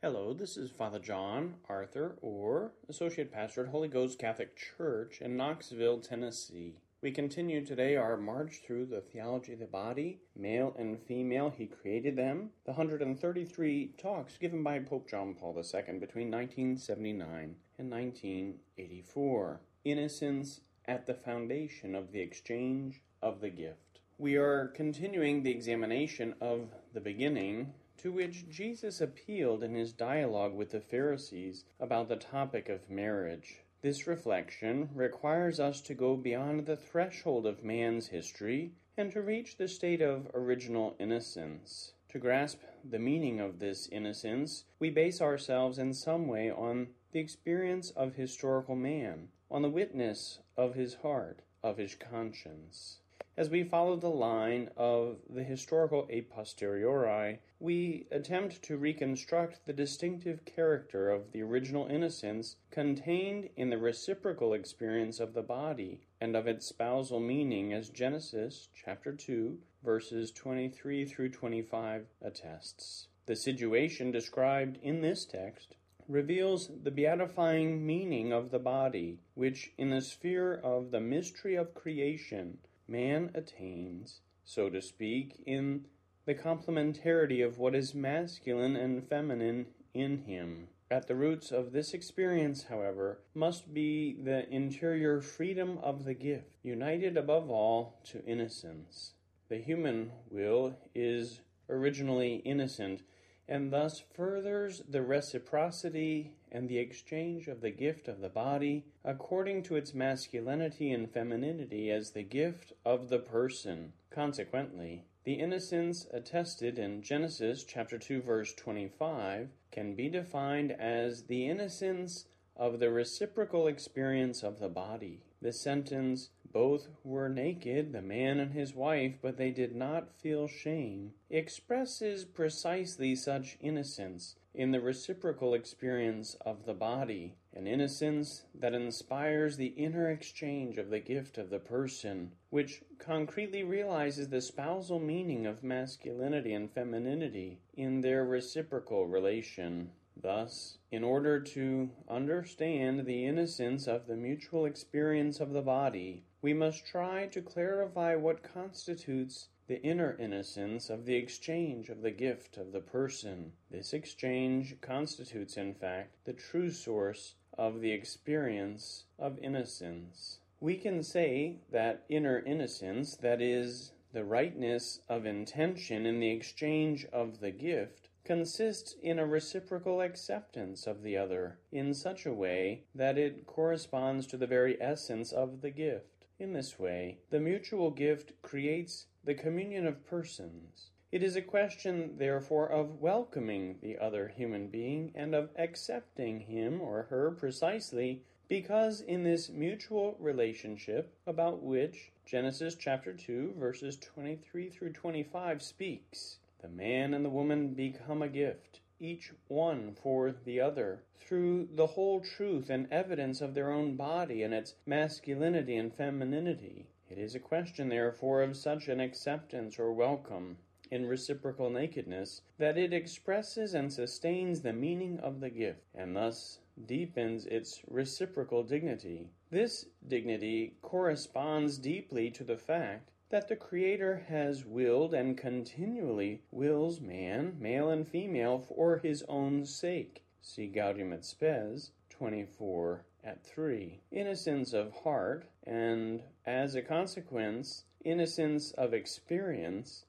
Hello, this is Father John Arthur, or Associate Pastor at Holy Ghost Catholic Church in Knoxville, Tennessee. We continue today our march through the theology of the body, male and female, he created them, the 133 talks given by Pope John Paul II between 1979 and 1984. Innocence at the foundation of the exchange of the gift. We are continuing the examination of the beginning to which Jesus appealed in his dialogue with the Pharisees about the topic of marriage. This reflection requires us to go beyond the threshold of man's history and to reach the state of original innocence. To grasp the meaning of this innocence, we base ourselves in some way on the experience of historical man, on the witness of his heart, of his conscience. As we follow the line of the historical a posteriori, we attempt to reconstruct the distinctive character of the original innocence contained in the reciprocal experience of the body and of its spousal meaning as Genesis chapter 2 verses 23 through 25 attests. The situation described in this text reveals the beatifying meaning of the body, which in the sphere of the mystery of creation man attains, so to speak, in the complementarity of what is masculine and feminine in him. At the roots of this experience, however, must be the interior freedom of the gift, united above all to innocence. The human will is originally innocent and thus furthers the reciprocity and the exchange of the gift of the body according to its masculinity and femininity as the gift of the person. Consequently, the innocence attested in Genesis chapter 2 verse 25 can be defined as the innocence of the reciprocal experience of the body. The sentence, both were naked, the man and his wife, but they did not feel shame, expresses precisely such innocence in the reciprocal experience of the body, an innocence that inspires the inner exchange of the gift of the person, which concretely realizes the spousal meaning of masculinity and femininity in their reciprocal relation. Thus, in order to understand the innocence of the mutual experience of the body, we must try to clarify what constitutes the inner innocence of the exchange of the gift of the person. This exchange constitutes, in fact, the true source of the experience of innocence. We can say that inner innocence, that is, the rightness of intention in the exchange of the gift, consists in a reciprocal acceptance of the other in such a way that it corresponds to the very essence of the gift. In this way, the mutual gift creates the communion of persons. It is a question, therefore, of welcoming the other human being and of accepting him or her precisely because in this mutual relationship about which Genesis chapter 2 verses 23 through 25 speaks, the man and the woman become a gift, each one for the other, through the whole truth and evidence of their own body and its masculinity and femininity. It is a question, therefore, of such an acceptance or welcome in reciprocal nakedness that it expresses and sustains the meaning of the gift, and thus deepens its reciprocal dignity. This dignity corresponds deeply to the fact that the Creator has willed and continually wills man, male and female, for his own sake. See Gaudium et Spes 24 at 3. Innocence of heart, and as a consequence, innocence of experience,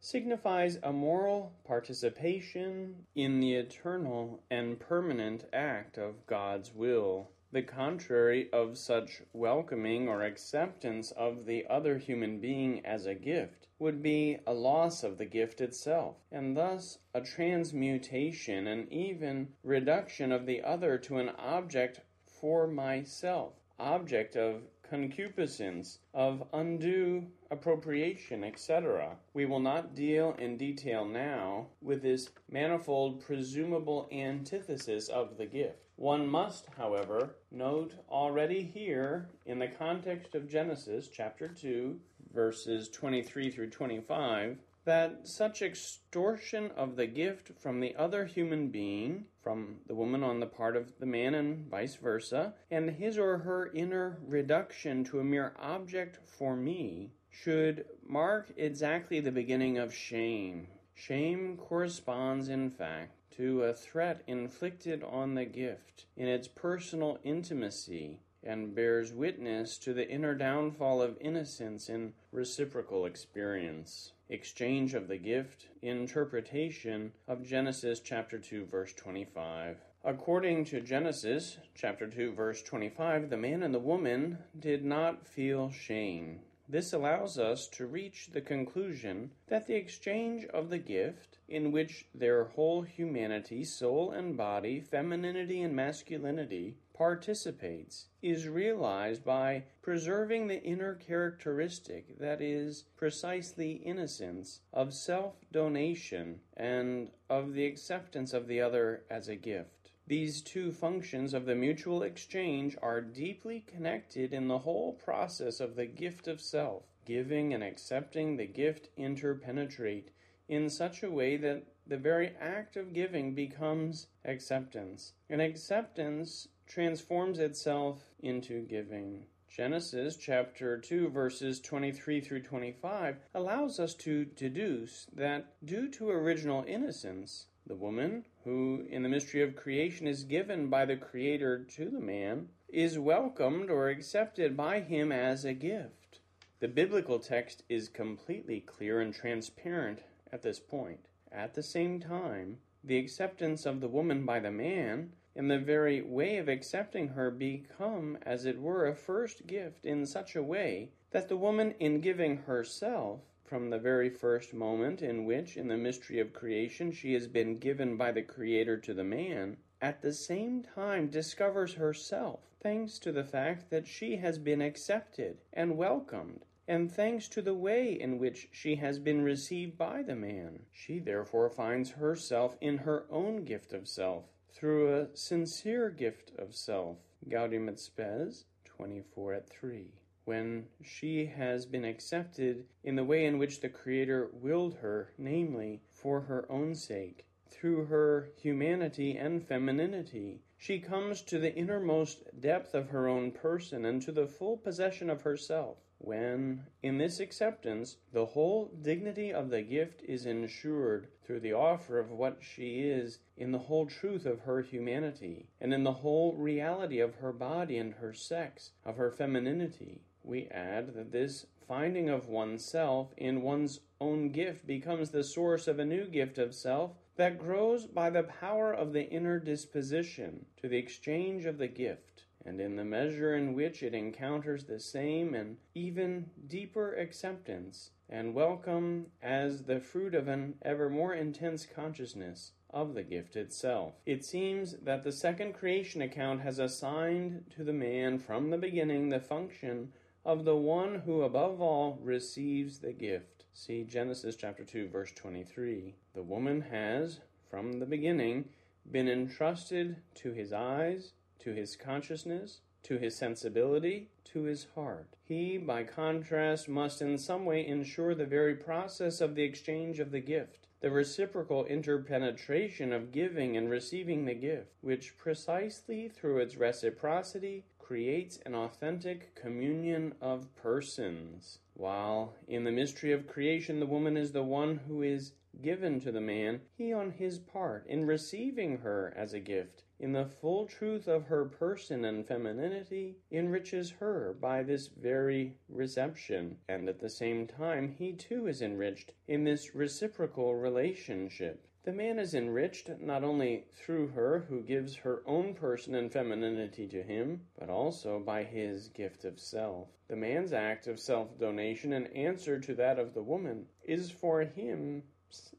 signifies a moral participation in the eternal and permanent act of God's will. The contrary of such welcoming or acceptance of the other human being as a gift would be a loss of the gift itself, and thus a transmutation and even reduction of the other to an object for myself, object of concupiscence, of undue appropriation, etc. We will not deal in detail now with this manifold presumable antithesis of the gift. One must, however, note already here in the context of Genesis chapter 2, verses 23 through 25, that such extortion of the gift from the other human being, from the woman on the part of the man and vice versa, and his or her inner reduction to a mere object for me, should mark exactly the beginning of shame. Shame corresponds, in fact, to a threat inflicted on the gift in its personal intimacy and bears witness to the inner downfall of innocence in reciprocal experience. Exchange of the gift, interpretation of Genesis chapter 2 verse 25. According to Genesis chapter 2 verse 25, the man and the woman did not feel shame. This allows us to reach the conclusion that the exchange of the gift, in which their whole humanity, soul and body, femininity and masculinity, participates, is realized by preserving the inner characteristic that is precisely innocence of self donation and of the acceptance of the other as a gift. These two functions of the mutual exchange are deeply connected in the whole process of the gift of self. Giving and accepting the gift interpenetrate in such a way that the very act of giving becomes acceptance, and acceptance transforms itself into giving. Genesis chapter 2 verses 23 through 25 allows us to deduce that due to original innocence, the woman, who in the mystery of creation is given by the Creator to the man, is welcomed or accepted by him as a gift. The biblical text is completely clear and transparent at this point. At the same time, the acceptance of the woman by the man and the very way of accepting her become, as it were, a first gift in such a way that the woman, in giving herself, from the very first moment in which, in the mystery of creation, she has been given by the Creator to the man, at the same time discovers herself, thanks to the fact that she has been accepted and welcomed, and thanks to the way in which she has been received by the man. She therefore finds herself in her own gift of self, through a sincere gift of self. Gaudium et Spes, 24 at 3 when she has been accepted in the way in which the Creator willed her, namely, for her own sake. Through her humanity and femininity, she comes to the innermost depth of her own person and to the full possession of herself. When, in this acceptance, the whole dignity of the gift is ensured through the offer of what she is in the whole truth of her humanity, and in the whole reality of her body and her sex, of her femininity, we add that this finding of oneself in one's own gift becomes the source of a new gift of self that grows by the power of the inner disposition to the exchange of the gift, and in the measure in which it encounters the same and even deeper acceptance and welcome as the fruit of an ever more intense consciousness of the gift itself. It seems that the second creation account has assigned to the man from the beginning the function of the one who above all receives the gift. See Genesis chapter 2 verse 23. The woman has from the beginning been entrusted to his eyes, to his consciousness, to his sensibility, to his heart. He, by contrast, must in some way ensure the very process of the exchange of the gift, the reciprocal interpenetration of giving and receiving the gift, which precisely through its reciprocity creates an authentic communion of persons. While in the mystery of creation the woman is the one who is given to the man, he on his part, in receiving her as a gift, in the full truth of her person and femininity, enriches her by this very reception, and at the same time he too is enriched in this reciprocal relationship. The man is enriched not only through her who gives her own person and femininity to him, but also by his gift of self. The man's act of self donation in answer to that of the woman is for him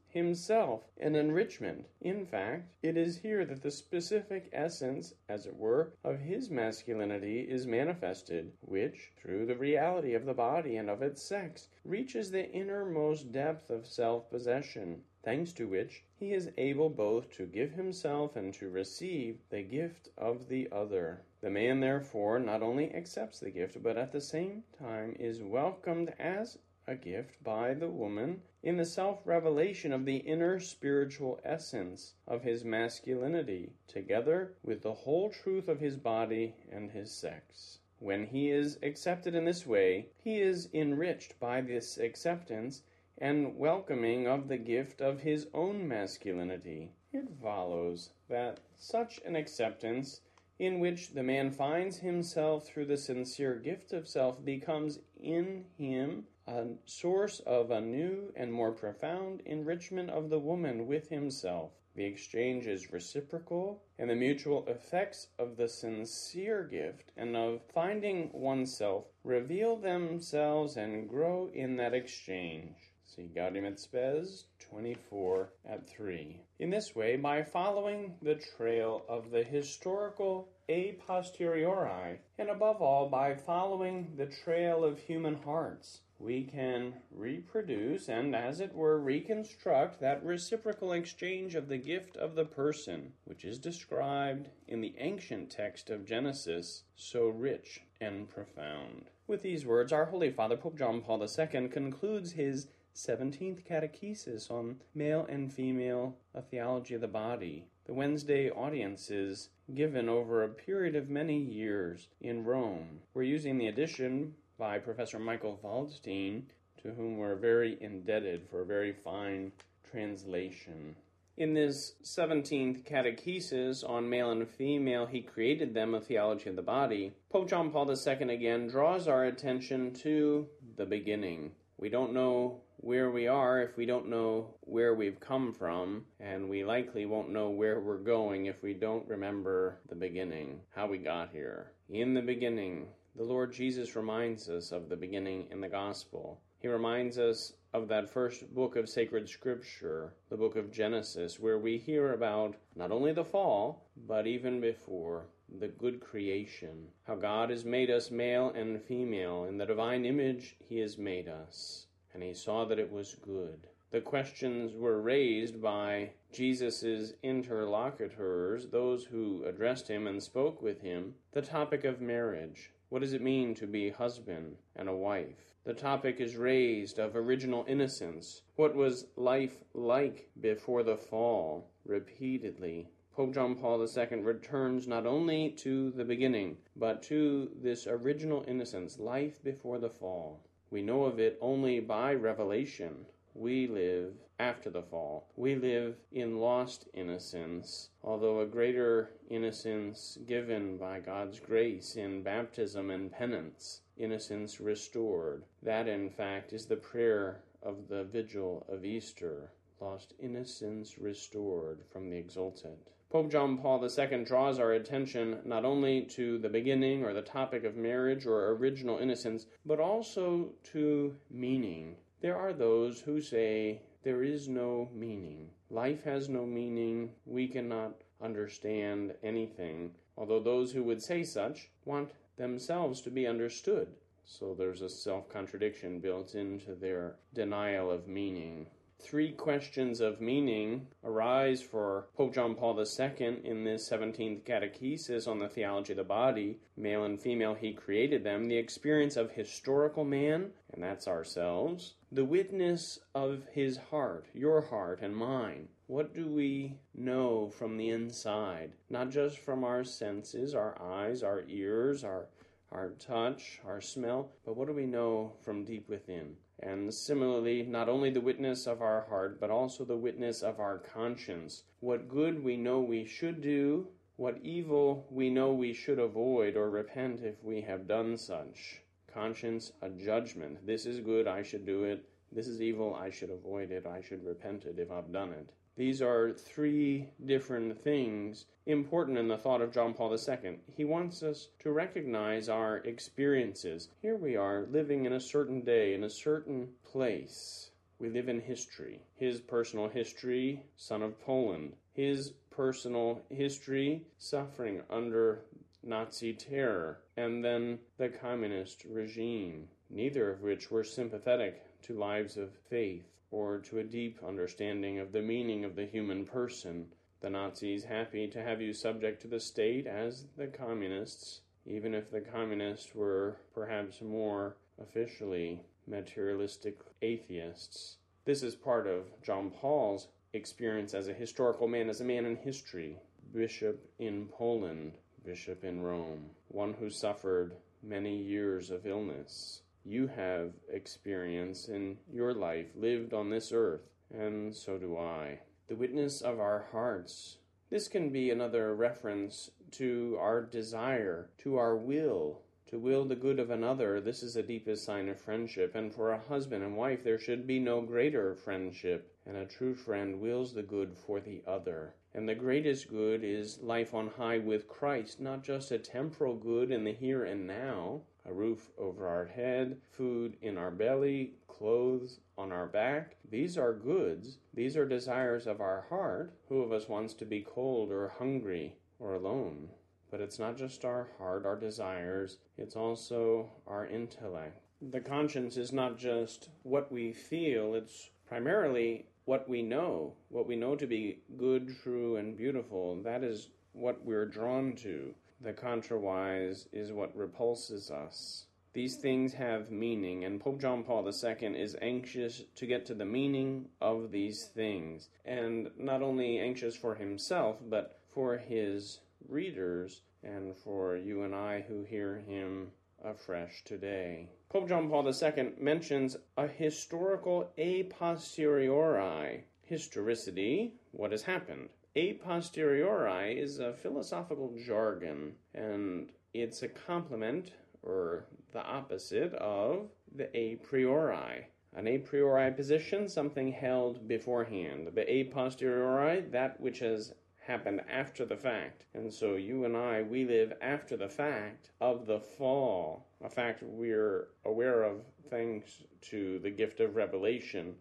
himself an enrichment. In fact, it is here that the specific essence, as it were, of his masculinity is manifested, which, through the reality of the body and of its sex, reaches the innermost depth of self possession thanks to which he is able both to give himself and to receive the gift of the other. The man, therefore, not only accepts the gift, but at the same time is welcomed as a gift by the woman in the self revelation of the inner spiritual essence of his masculinity, together with the whole truth of his body and his sex. When he is accepted in this way, he is enriched by this acceptance and welcoming of the gift of his own masculinity. It follows that such an acceptance in which the man finds himself through the sincere gift of self becomes in him a source of a new and more profound enrichment of the woman with himself. The exchange is reciprocal, and the mutual effects of the sincere gift and of finding oneself reveal themselves and grow in that exchange. See Gaudium et Spes 24 at 3. In this way, by following the trail of the historical a posteriori, and above all, by following the trail of human hearts, we can reproduce and, as it were, reconstruct that reciprocal exchange of the gift of the person, which is described in the ancient text of Genesis, so rich and profound. With these words, our Holy Father, Pope John Paul II, concludes his 17th Catechesis on Male and Female, a Theology of the Body. The Wednesday audiences given over a period of many years in Rome. We're using the edition by Professor Michael Waldstein, to whom we're very indebted for a very fine translation. In this 17th catechesis on male and female, he created them a theology of the body. Pope John Paul II again draws our attention to the beginning. We don't know where we are if we don't know where we've come from, and we likely won't know where we're going if we don't remember the beginning, how we got here. In the beginning, the Lord Jesus reminds us of the beginning in the gospel. He reminds us of that first book of sacred scripture, the book of Genesis, where we hear about not only the fall, but even before the good creation, how God has made us male and female. In the divine image, He has made us and he saw that it was good. The questions were raised by Jesus' interlocutors, those who addressed him and spoke with him. The topic of marriage. What does it mean to be husband and a wife? The topic is raised of original innocence. What was life like before the fall? Repeatedly, Pope John Paul II returns not only to the beginning, but to this original innocence, life before the fall. We know of it only by revelation. We live after the fall. We live in lost innocence, although a greater innocence given by God's grace in baptism and penance, innocence restored. That, in fact, is the prayer of the vigil of Easter lost innocence restored from the Exsultet. Pope John Paul II draws our attention not only to the beginning or the topic of marriage or original innocence, but also to meaning. There are those who say there is no meaning. Life has no meaning. We cannot understand anything. Although those who would say such want themselves to be understood. So there's a self contradiction built into their denial of meaning. Three questions of meaning arise for Pope John Paul II in this 17th catechesis on the theology of the body. Male and female, he created them. The experience of historical man, and that's ourselves. The witness of his heart, your heart and mine. What do we know from the inside? Not just from our senses, our eyes, our ears, our, our touch, our smell, but what do we know from deep within? And similarly, not only the witness of our heart, but also the witness of our conscience. What good we know we should do, what evil we know we should avoid or repent if we have done such. Conscience, a judgment. This is good, I should do it. This is evil, I should avoid it. I should repent it if I've done it. These are three different things important in the thought of John Paul II. He wants us to recognize our experiences. Here we are living in a certain day, in a certain place. We live in history. His personal history, son of Poland. His personal history, suffering under Nazi terror. And then the communist regime, neither of which were sympathetic to lives of faith or to a deep understanding of the meaning of the human person. The Nazis happy to have you subject to the state as the communists, even if the communists were perhaps more officially materialistic atheists. This is part of John Paul's experience as a historical man, as a man in history, bishop in Poland, bishop in Rome, one who suffered many years of illness. You have experience in your life lived on this earth, and so do I. The witness of our hearts. This can be another reference to our desire, to our will, to will the good of another. This is the deepest sign of friendship, and for a husband and wife there should be no greater friendship. And a true friend wills the good for the other. And the greatest good is life on high with Christ, not just a temporal good in the here and now, a roof over our head, food in our belly, clothes on our back. These are goods. These are desires of our heart. Who of us wants to be cold or hungry or alone? But it's not just our heart, our desires, it's also our intellect. The conscience is not just what we feel, it's primarily what we know, what we know to be good, true, and beautiful, that is what we're drawn to. The contrawise is what repulses us. These things have meaning, and Pope John Paul II is anxious to get to the meaning of these things, and not only anxious for himself, but for his readers and for you and I who hear him afresh today. Pope John Paul II mentions a historical a posteriori historicity, what has happened. A posteriori is a philosophical jargon, and it's a complement or the opposite of the a priori. An a priori position, something held beforehand. The a posteriori, that which has happened after the fact. And so you and I, we live after the fact of the fall, a fact we're aware of thanks to the gift of revelation,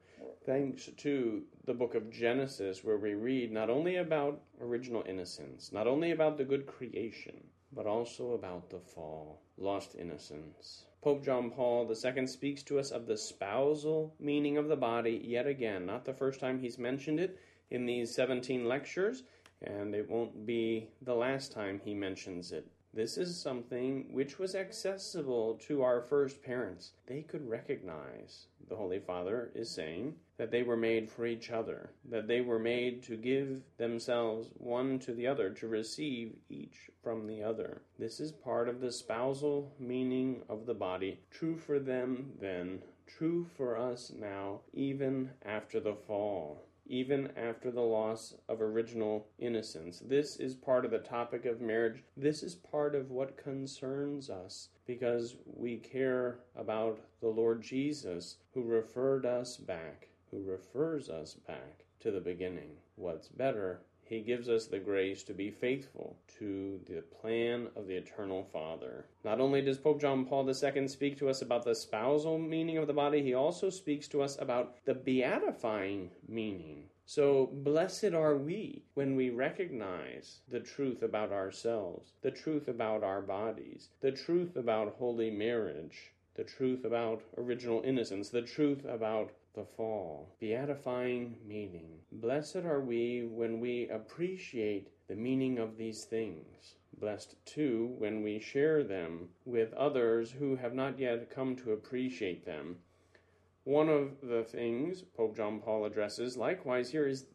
thanks to the book of Genesis, where we read not only about original innocence, not only about the good creation, but also about the fall, lost innocence. Pope John Paul II speaks to us of the spousal meaning of the body yet again, not the first time he's mentioned it in these 17 lectures, and it won't be the last time he mentions it. This is something which was accessible to our first parents. They could recognize, the Holy Father is saying, that they were made for each other, that they were made to give themselves one to the other, to receive each from the other. This is part of the spousal meaning of the body, true for them then, true for us now, even after the fall even after the loss of original innocence. This is part of the topic of marriage. This is part of what concerns us because we care about the Lord Jesus who referred us back, who refers us back to the beginning. What's better he gives us the grace to be faithful to the plan of the eternal Father. Not only does Pope John Paul II speak to us about the spousal meaning of the body, he also speaks to us about the beatifying meaning. So, blessed are we when we recognize the truth about ourselves, the truth about our bodies, the truth about holy marriage, the truth about original innocence, the truth about the fall. Beatifying meaning. Blessed are we when we appreciate the meaning of these things. Blessed too when we share them with others who have not yet come to appreciate them. One of the things Pope John Paul addresses likewise here is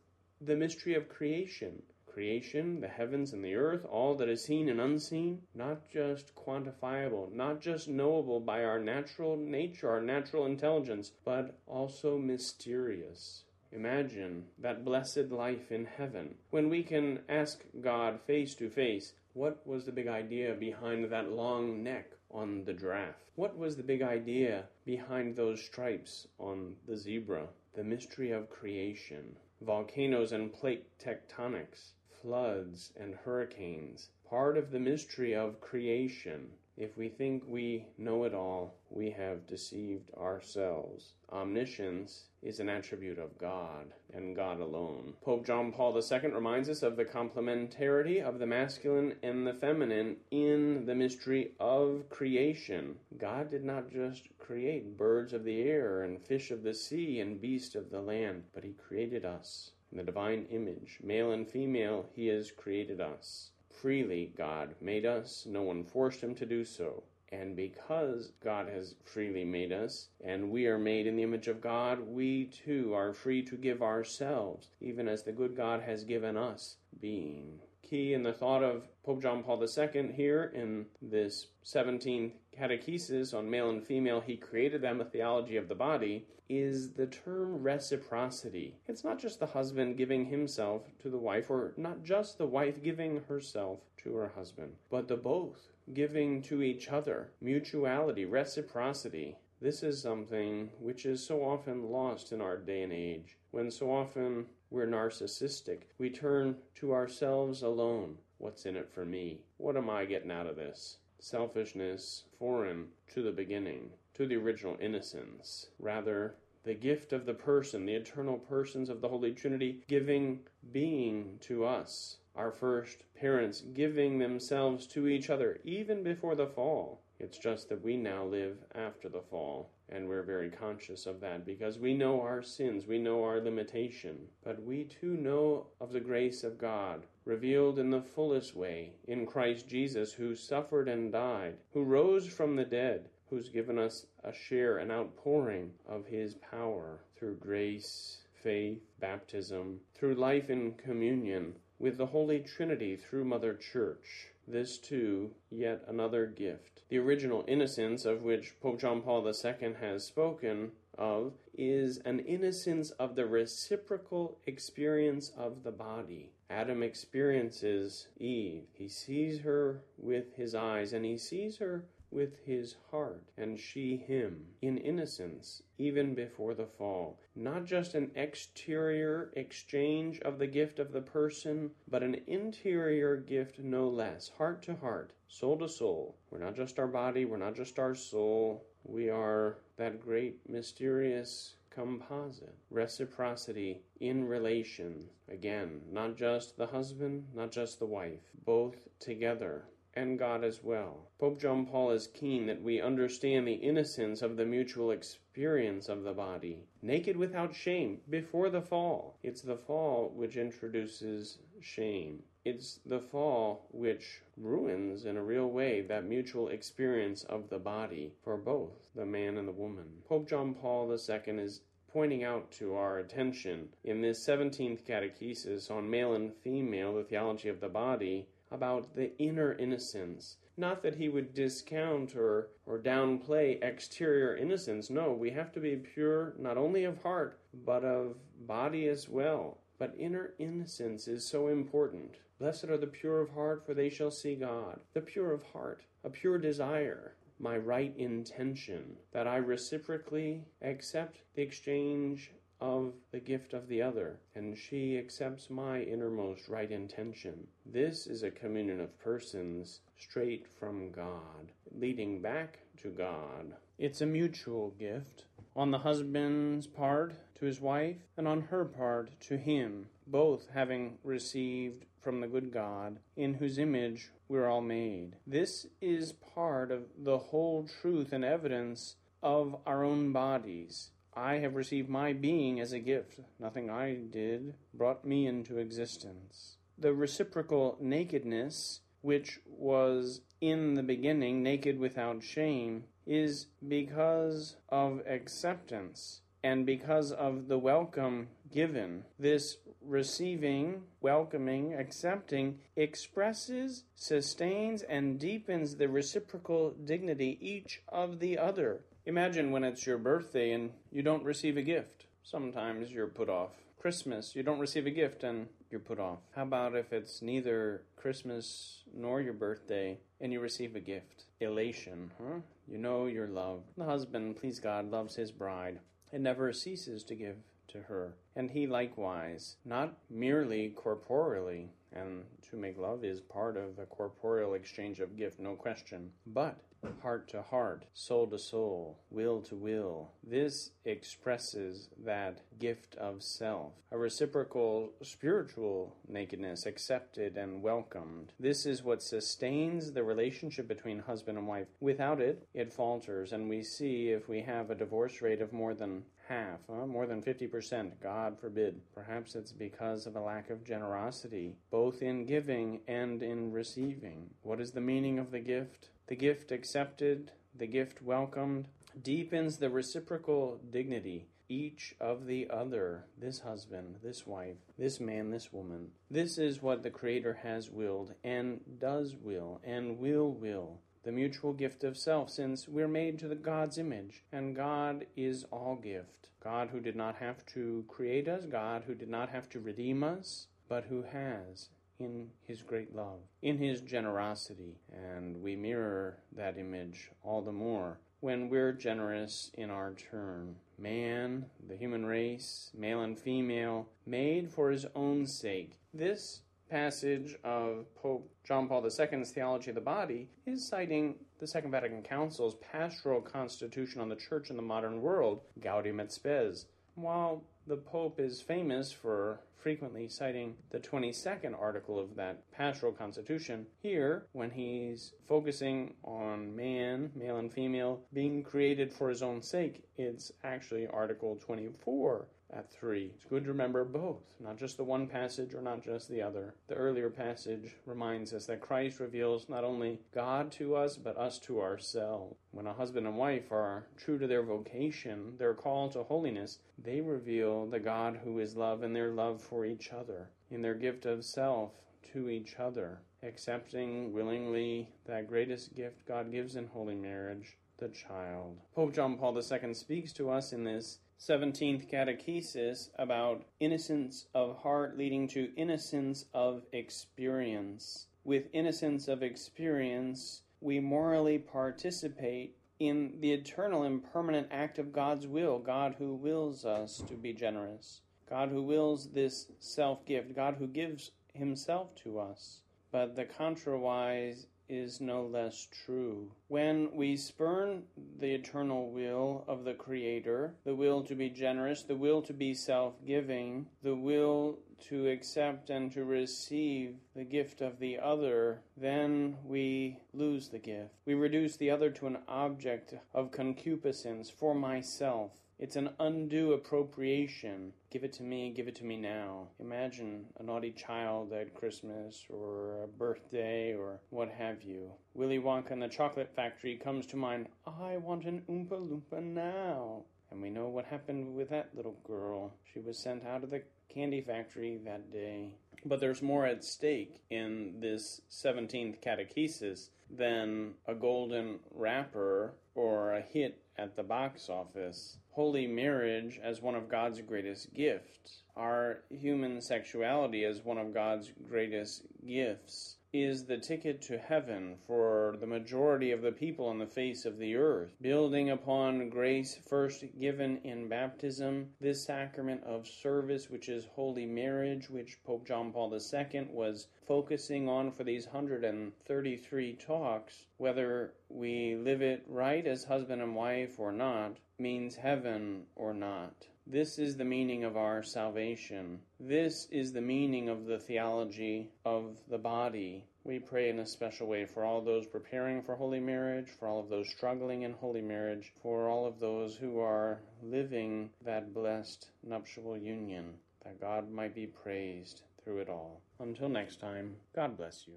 the mystery of creation creation, the heavens and the earth, all that is seen and unseen, not just quantifiable, not just knowable by our natural nature, our natural intelligence, but also mysterious. Imagine that blessed life in heaven, when we can ask God face to face, what was the big idea behind that long neck on the giraffe? What was the big idea behind those stripes on the zebra? The mystery of creation, volcanoes and plate tectonics, floods and hurricanes, part of the mystery of creation. If we think we know it all, we have deceived ourselves. Omniscience is an attribute of God and God alone. Pope John Paul II reminds us of the complementarity of the masculine and the feminine in the mystery of creation. God did not just create birds of the air and fish of the sea and beasts of the land, but He created us in the divine image, male and female, He has created us. Freely God made us, no one forced Him to do so. And because God has freely made us, and we are made in the image of God, we too are free to give ourselves, even as the good God has given us being. Key in the thought of Pope John Paul II here in this 17th catechesis on male and female, he created them a theology of the body, is the term reciprocity. It's not just the husband giving himself to the wife, or not just the wife giving herself to her husband, but the both giving to each other. Mutuality, reciprocity. This is something which is so often lost in our day and age, when so often we're narcissistic. We turn to ourselves alone. What's in it for me? What am I getting out of this? Selfishness, foreign to the beginning to the original innocence. Rather, the gift of the person, the eternal persons of the Holy Trinity, giving being to us. Our first parents giving themselves to each other even before the fall. It's just that we now live after the fall, and we're very conscious of that because we know our sins, we know our limitation, but we too know of the grace of God, revealed in the fullest way in Christ Jesus, who suffered and died, who rose from the dead, who's given us a share, an outpouring of his power through grace, faith, baptism, through life in communion with the Holy Trinity through Mother Church. This too, yet another gift. The original innocence of which Pope John Paul II has spoken of is an innocence of the reciprocal experience of the body. Adam experiences Eve. He sees her with his eyes and he sees her with his heart, and she him, in innocence, even before the fall. Not just an exterior exchange of the gift of the person, but an interior gift no less, heart to heart, soul to soul. We're not just our body, we're not just our soul, we are that great mysterious composite, reciprocity in relation. Again, not just the husband, not just the wife, both together and God as well. Pope John Paul is keen that we understand the innocence of the mutual experience of the body, naked without shame, before the fall. It's the fall which introduces shame. It's the fall which ruins in a real way that mutual experience of the body for both the man and the woman. Pope John Paul II is pointing out to our attention in this 17th catechesis on male and female, the theology of the body, about the inner innocence. Not that he would discount or, or downplay exterior innocence. No, we have to be pure not only of heart, but of body as well. But inner innocence is so important. Blessed are the pure of heart, for they shall see God. The pure of heart, a pure desire, my right intention, that I reciprocally accept the exchange of the gift of the other, and she accepts my innermost right intention. This is a communion of persons straight from God, leading back to God. It's a mutual gift on the husband's part to his wife, and on her part to him, both having received from the good God, in whose image we're all made. This is part of the whole truth and evidence of our own bodies. I have received my being as a gift. Nothing I did brought me into existence. The reciprocal nakedness, which was in the beginning naked without shame, is because of acceptance and because of the welcome given. This receiving, welcoming, accepting expresses, sustains, and deepens the reciprocal dignity each of the other. Imagine when it's your birthday and you don't receive a gift. Sometimes you're put off. Christmas, you don't receive a gift and you're put off. How about if it's neither Christmas nor your birthday and you receive a gift? Elation, huh? You know you're loved. The husband, please God, loves his bride and never ceases to give to her. And he likewise, not merely corporeally, and to make love is part of a corporeal exchange of gift, no question, but heart to heart, soul to soul, will to will. This expresses that gift of self, a reciprocal spiritual nakedness, accepted and welcomed. This is what sustains the relationship between husband and wife. Without it, it falters, and we see if we have a divorce rate of more than half, huh? more than 50%. God forbid. Perhaps it's because of a lack of generosity, both in giving and in receiving. What is the meaning of the gift? The gift accepted, the gift welcomed, deepens the reciprocal dignity each of the other, this husband, this wife, this man, this woman. This is what the Creator has willed, and does will, and will will. The mutual gift of self, since we're made to the God's image, and God is all gift. God who did not have to create us, God who did not have to redeem us, but who has in his great love, in his generosity, and we mirror that image all the more when we're generous in our turn. Man, the human race, male and female, made for his own sake. This passage of Pope John Paul II's Theology of the Body is citing the Second Vatican Council's pastoral constitution on the Church in the modern world, Gaudium et Spes. While the Pope is famous for frequently citing the 22nd article of that pastoral constitution. Here, when he's focusing on man, male and female, being created for his own sake, it's actually Article 24 at 3. It's good to remember both, not just the one passage or not just the other. The earlier passage reminds us that Christ reveals not only God to us, but us to ourselves. When a husband and wife are true to their vocation, their call to holiness, they reveal the God who is love and their love for each other, in their gift of self to each other, accepting willingly that greatest gift God gives in holy marriage, the child. Pope John Paul II speaks to us in this 17th catechesis about innocence of heart leading to innocence of experience. With innocence of experience, we morally participate in the eternal and permanent act of God's will, God who wills us to be generous, God who wills this self gift, God who gives himself to us. But the contrawise is no less true. When we spurn the eternal will of the Creator, the will to be generous, the will to be self giving, the will to accept and to receive the gift of the other, then we lose the gift. We reduce the other to an object of concupiscence for myself it's an undue appropriation. Give it to me, give it to me now. Imagine a naughty child at Christmas or a birthday or what have you. Willy Wonka and the Chocolate Factory comes to mind. I want an Oompa Loompa now. And we know what happened with that little girl. She was sent out of the candy factory that day. But there's more at stake in this 17th catechesis than a golden wrapper or a hit at the box office. Holy marriage as one of God's greatest gifts, our human sexuality as one of God's greatest gifts, is the ticket to heaven for the majority of the people on the face of the earth. Building upon grace first given in baptism, this sacrament of service, which is holy marriage, which Pope John Paul II was focusing on for these 133 talks, whether we live it right as husband and wife or not, means heaven or not. This is the meaning of our salvation. This is the meaning of the theology of the body. We pray in a special way for all those preparing for holy marriage, for all of those struggling in holy marriage, for all of those who are living that blessed nuptial union, that God might be praised through it all. Until next time, God bless you.